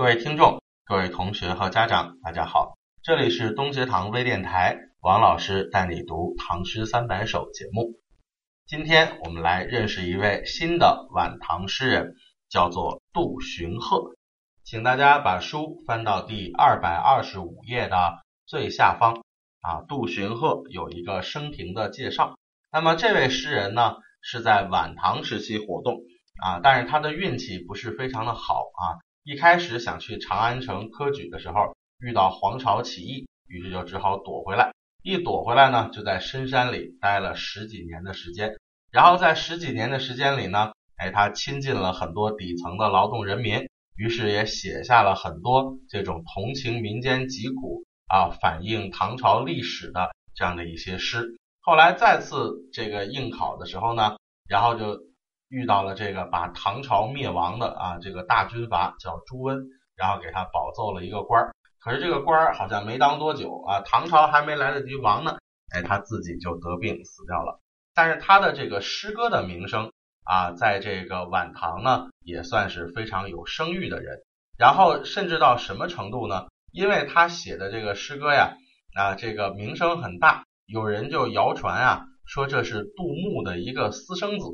各位听众、各位同学和家长，大家好，这里是东学堂微电台，王老师带你读《唐诗三百首》节目。今天我们来认识一位新的晚唐诗人，叫做杜荀鹤。请大家把书翻到第二百二十五页的最下方啊。杜荀鹤有一个生平的介绍。那么这位诗人呢，是在晚唐时期活动啊，但是他的运气不是非常的好啊。一开始想去长安城科举的时候，遇到黄巢起义，于是就只好躲回来。一躲回来呢，就在深山里待了十几年的时间。然后在十几年的时间里呢，哎，他亲近了很多底层的劳动人民，于是也写下了很多这种同情民间疾苦啊，反映唐朝历史的这样的一些诗。后来再次这个应考的时候呢，然后就遇到了这个把唐朝灭亡的啊这个大军阀叫朱温，然后给他保奏了一个官儿。可是这个官儿好像没当多久啊，唐朝还没来得及亡呢，哎，他自己就得病死掉了。但是他的这个诗歌的名声啊，在这个晚唐呢，也算是非常有声誉的人。然后甚至到什么程度呢？因为他写的这个诗歌呀，啊，这个名声很大，有人就谣传啊，说这是杜牧的一个私生子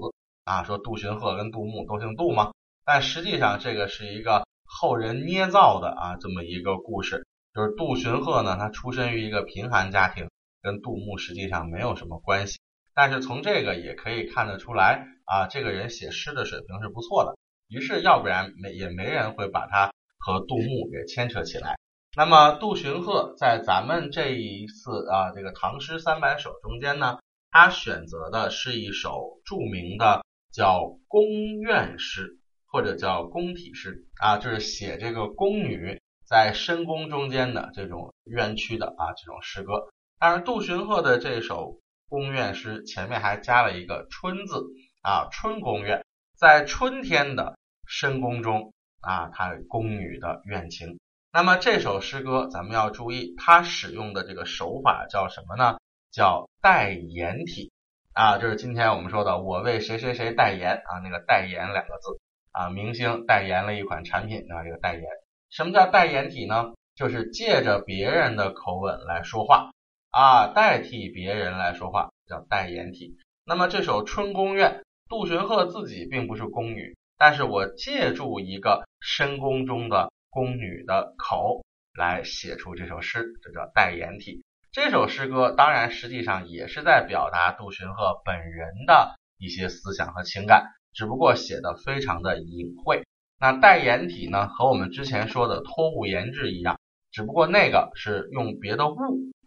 啊，说杜荀鹤跟杜牧都姓杜吗？但实际上这个是一个后人捏造的啊，这么一个故事，就是杜荀鹤呢，他出身于一个贫寒家庭，跟杜牧实际上没有什么关系。但是从这个也可以看得出来啊，这个人写诗的水平是不错的。于是要不然没也没人会把他和杜牧给牵扯起来。那么杜荀鹤在咱们这一次啊这个唐诗三百首中间呢，他选择的是一首著名的叫宫怨诗，或者叫宫体诗啊，就是写这个宫女在深宫中间的这种冤屈的啊这种诗歌。当然，杜荀鹤的这首。宫怨诗前面还加了一个春字啊，春宫怨，在春天的深宫中啊，他宫女的怨情。那么这首诗歌咱们要注意，它使用的这个手法叫什么呢？叫代言体啊，就是今天我们说的我为谁谁谁代言啊，那个代言两个字啊，明星代言了一款产品啊，这个代言。什么叫代言体呢？就是借着别人的口吻来说话。啊，代替别人来说话叫代言体。那么这首《春宫怨》，杜荀鹤自己并不是宫女，但是我借助一个深宫中的宫女的口来写出这首诗，这叫代言体。这首诗歌当然实际上也是在表达杜荀鹤本人的一些思想和情感，只不过写的非常的隐晦。那代言体呢，和我们之前说的托物言志一样，只不过那个是用别的物。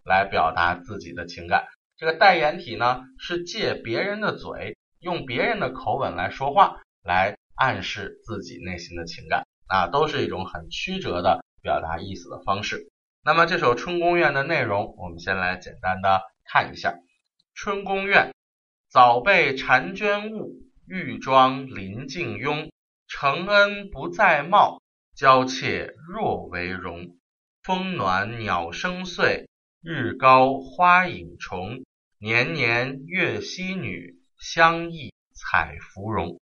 来表达自己的情感，这个代言体呢是借别人的嘴，用别人的口吻来说话，来暗示自己内心的情感啊，都是一种很曲折的表达意思的方式。那么这首《春宫怨》的内容，我们先来简单的看一下，《春宫怨》早被婵娟误，玉妆临镜慵，承恩不再貌，娇怯若为荣。风暖鸟声碎。日高花影重，年年月溪女，相忆采芙蓉。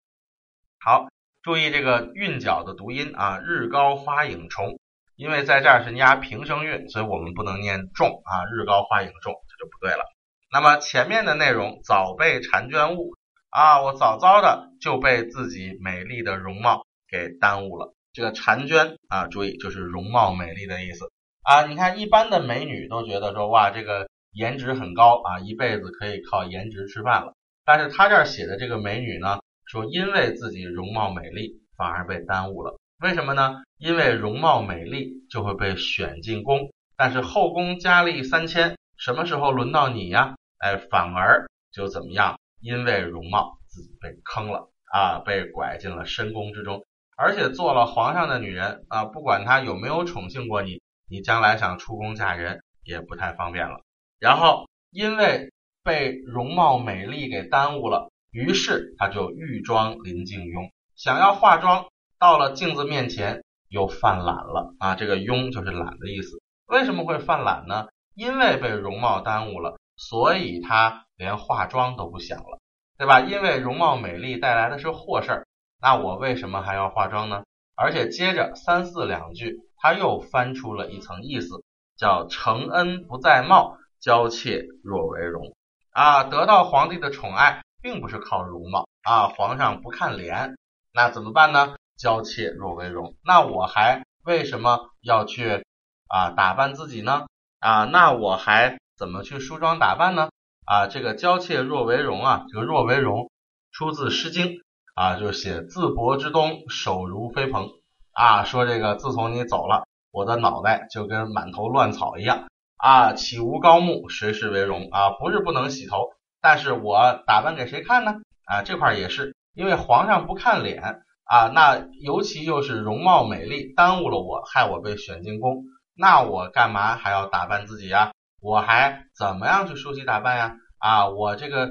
好，注意这个韵脚的读音啊，日高花影重，因为在这儿是压平声韵，所以我们不能念重啊，日高花影重，这就不对了。那么前面的内容，早被婵娟误啊，我早早的就被自己美丽的容貌给耽误了。这个婵娟啊，注意就是容貌美丽的意思。啊，你看一般的美女都觉得说哇，这个颜值很高啊，一辈子可以靠颜值吃饭了。但是他这儿写的这个美女呢，说因为自己容貌美丽，反而被耽误了。为什么呢？因为容貌美丽就会被选进宫，但是后宫佳丽三千，什么时候轮到你呀？哎，反而就怎么样？因为容貌自己被坑了啊，被拐进了深宫之中，而且做了皇上的女人啊，不管他有没有宠幸过你。你将来想出宫嫁人也不太方便了。然后因为被容貌美丽给耽误了，于是他就欲妆临镜慵，想要化妆，到了镜子面前又犯懒了啊。这个慵就是懒的意思。为什么会犯懒呢？因为被容貌耽误了，所以他连化妆都不想了，对吧？因为容貌美丽带来的是祸事儿，那我为什么还要化妆呢？而且接着三四两句，他又翻出了一层意思，叫承恩不在貌，娇妾若为容。啊，得到皇帝的宠爱，并不是靠容貌啊，皇上不看脸，那怎么办呢？娇妾若为容，那我还为什么要去啊打扮自己呢？啊，那我还怎么去梳妆打扮呢？啊，这个娇妾若为容啊，这个若为容出自《诗经》啊，就是写自薄之东，手如飞蓬啊，说这个自从你走了，我的脑袋就跟满头乱草一样啊，岂无高木，谁是为容啊？不是不能洗头，但是我打扮给谁看呢？啊，这块也是因为皇上不看脸。啊，那尤其又是容貌美丽，耽误了我，害我被选进宫，那我干嘛还要打扮自己呀？我还怎么样去梳洗打扮呀？啊，我这个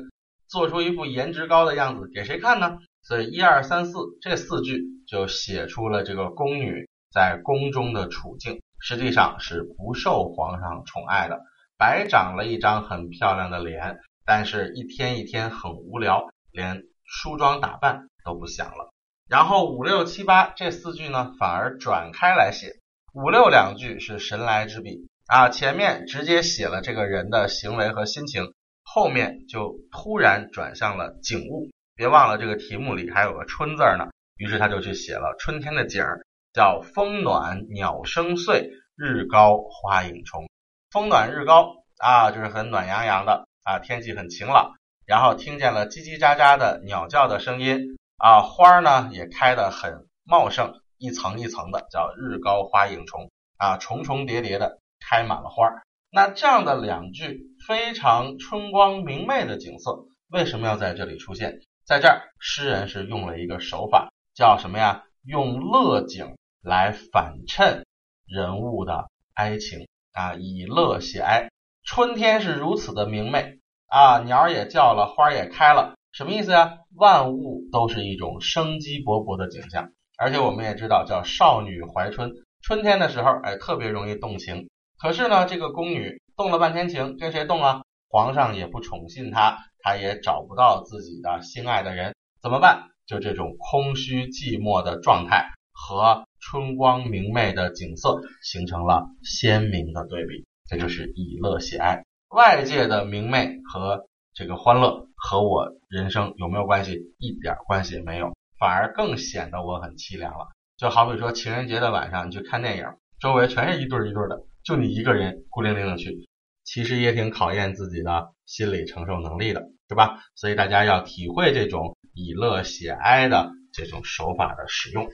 做出一副颜值高的样子给谁看呢？所以一二三四这四句就写出了这个宫女在宫中的处境，实际上是不受皇上宠爱的，白长了一张很漂亮的脸，但是一天一天很无聊，连梳妆打扮都不想了。然后五六七八这四句呢，反而转开来写。五六两句是神来之笔啊，前面直接写了这个人的行为和心情，后面就突然转向了景物。别忘了这个题目里还有个春字呢，于是他就去写了春天的景儿，叫风暖鸟声碎，日高花影重。风暖日高啊，就是很暖洋洋的啊，天气很晴朗，然后听见了叽叽喳喳的鸟叫的声音。啊，花儿呢也开得很茂盛，一层一层的，叫日高花影重啊，重重叠叠的开满了花。那这样的两句非常春光明媚的景色，为什么要在这里出现？在这儿，诗人是用了一个手法，叫什么呀？用乐景来反衬人物的哀情啊，以乐写哀。春天是如此的明媚啊，鸟也叫了，花也开了。什么意思呀？万物都是一种生机勃勃的景象，而且我们也知道，叫少女怀春，春天的时候，哎，特别容易动情。可是呢，这个宫女动了半天情，跟谁动啊？皇上也不宠信她，她也找不到自己的心爱的人，怎么办？就这种空虚寂寞的状态和春光明媚的景色形成了鲜明的对比，这就是以乐写哀。外界的明媚和这个欢乐和我人生有没有关系？一点关系也没有，反而更显得我很凄凉了。就好比说情人节的晚上，你去看电影，周围全是一对一对的，就你一个人孤零零的去，其实也挺考验自己的心理承受能力的，对吧？所以大家要体会这种以乐写哀的这种手法的使用。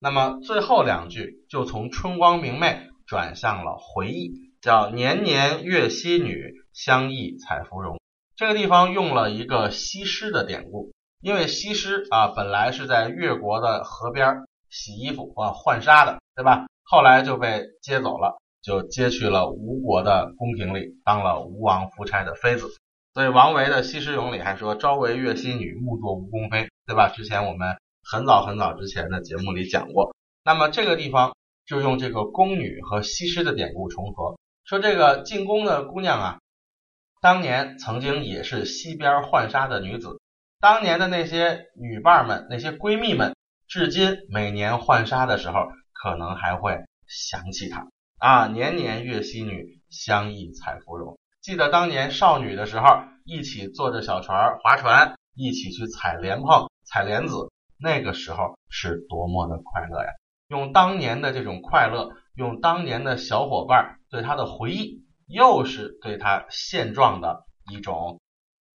那么最后两句就从春光明媚转向了回忆，叫年年月溪女，相忆采芙蓉。这个地方用了一个西施的典故，因为西施啊本来是在越国的河边洗衣服啊浣纱的，对吧？后来就被接走了，就接去了吴国的宫廷里，当了吴王夫差的妃子。所以王维的《西施咏》里还说：“朝为越溪女，暮作吴宫妃”，对吧？之前我们很早很早之前的节目里讲过。那么这个地方就用这个宫女和西施的典故重合，说这个进宫的姑娘啊。当年曾经也是西边浣纱的女子，当年的那些女伴们、那些闺蜜们，至今每年浣纱的时候，可能还会想起她啊。年年月溪女，相忆采芙蓉。记得当年少女的时候，一起坐着小船划船，一起去采莲蓬、采莲子，那个时候是多么的快乐呀！用当年的这种快乐，用当年的小伙伴对她的回忆。又是对他现状的一种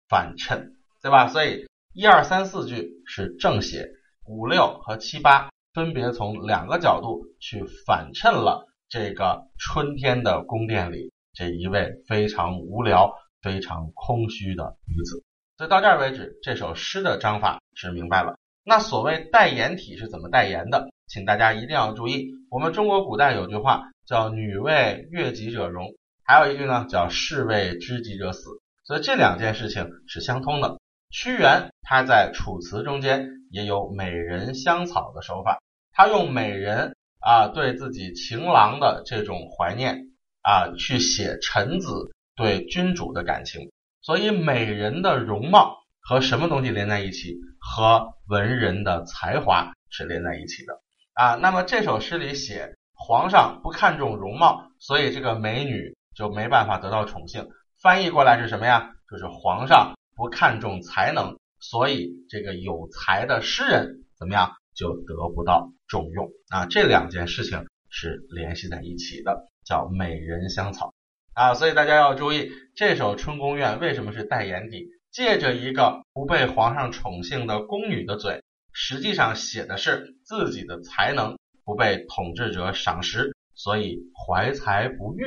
反衬，对吧？所以一二三四句是正写，五六和七八分别从两个角度去反衬了这个春天的宫殿里这一位非常无聊、非常空虚的女子。所以到这儿为止，这首诗的章法是明白了。那所谓代言体是怎么代言的？请大家一定要注意，我们中国古代有句话叫“女为悦己者容”。还有一句呢，叫士为知己者死，所以这两件事情是相通的。屈原他在楚辞中间也有美人香草的手法，他用美人啊对自己情郎的这种怀念啊去写臣子对君主的感情，所以美人的容貌和什么东西连在一起？和文人的才华是连在一起的。啊。那么这首诗里写皇上不看重容貌，所以这个美女就没办法得到宠幸。翻译过来是什么呀？就是皇上不看重才能，所以这个有才的诗人怎么样就得不到重用啊。这两件事情是联系在一起的，叫美人香草啊。所以大家要注意，这首《春宫怨》为什么是带眼底？借着一个不被皇上宠幸的宫女的嘴，实际上写的是自己的才能不被统治者赏识，所以怀才不遇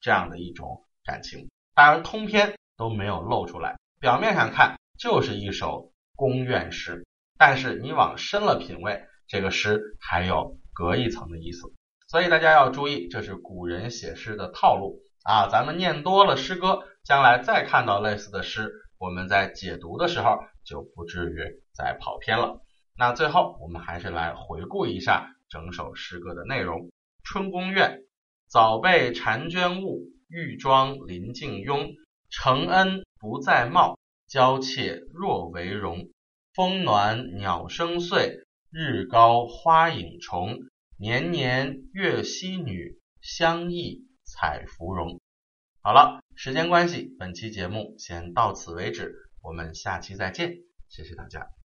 这样的一种感情。当然，通篇都没有露出来，表面上看就是一首宫怨诗，但是你往深了品味，这个诗还有隔一层的意思。所以大家要注意，这是古人写诗的套路啊！咱们念多了诗歌，将来再看到类似的诗，我们在解读的时候就不至于再跑偏了。那最后，我们还是来回顾一下整首诗歌的内容：《春宫怨》，早被婵娟误。玉妆临镜慵，承恩不再貌，娇怯若为荣。风暖鸟声碎，日高花影重。年年月溪女，相忆采芙蓉。好了，时间关系，本期节目先到此为止，我们下期再见，谢谢大家。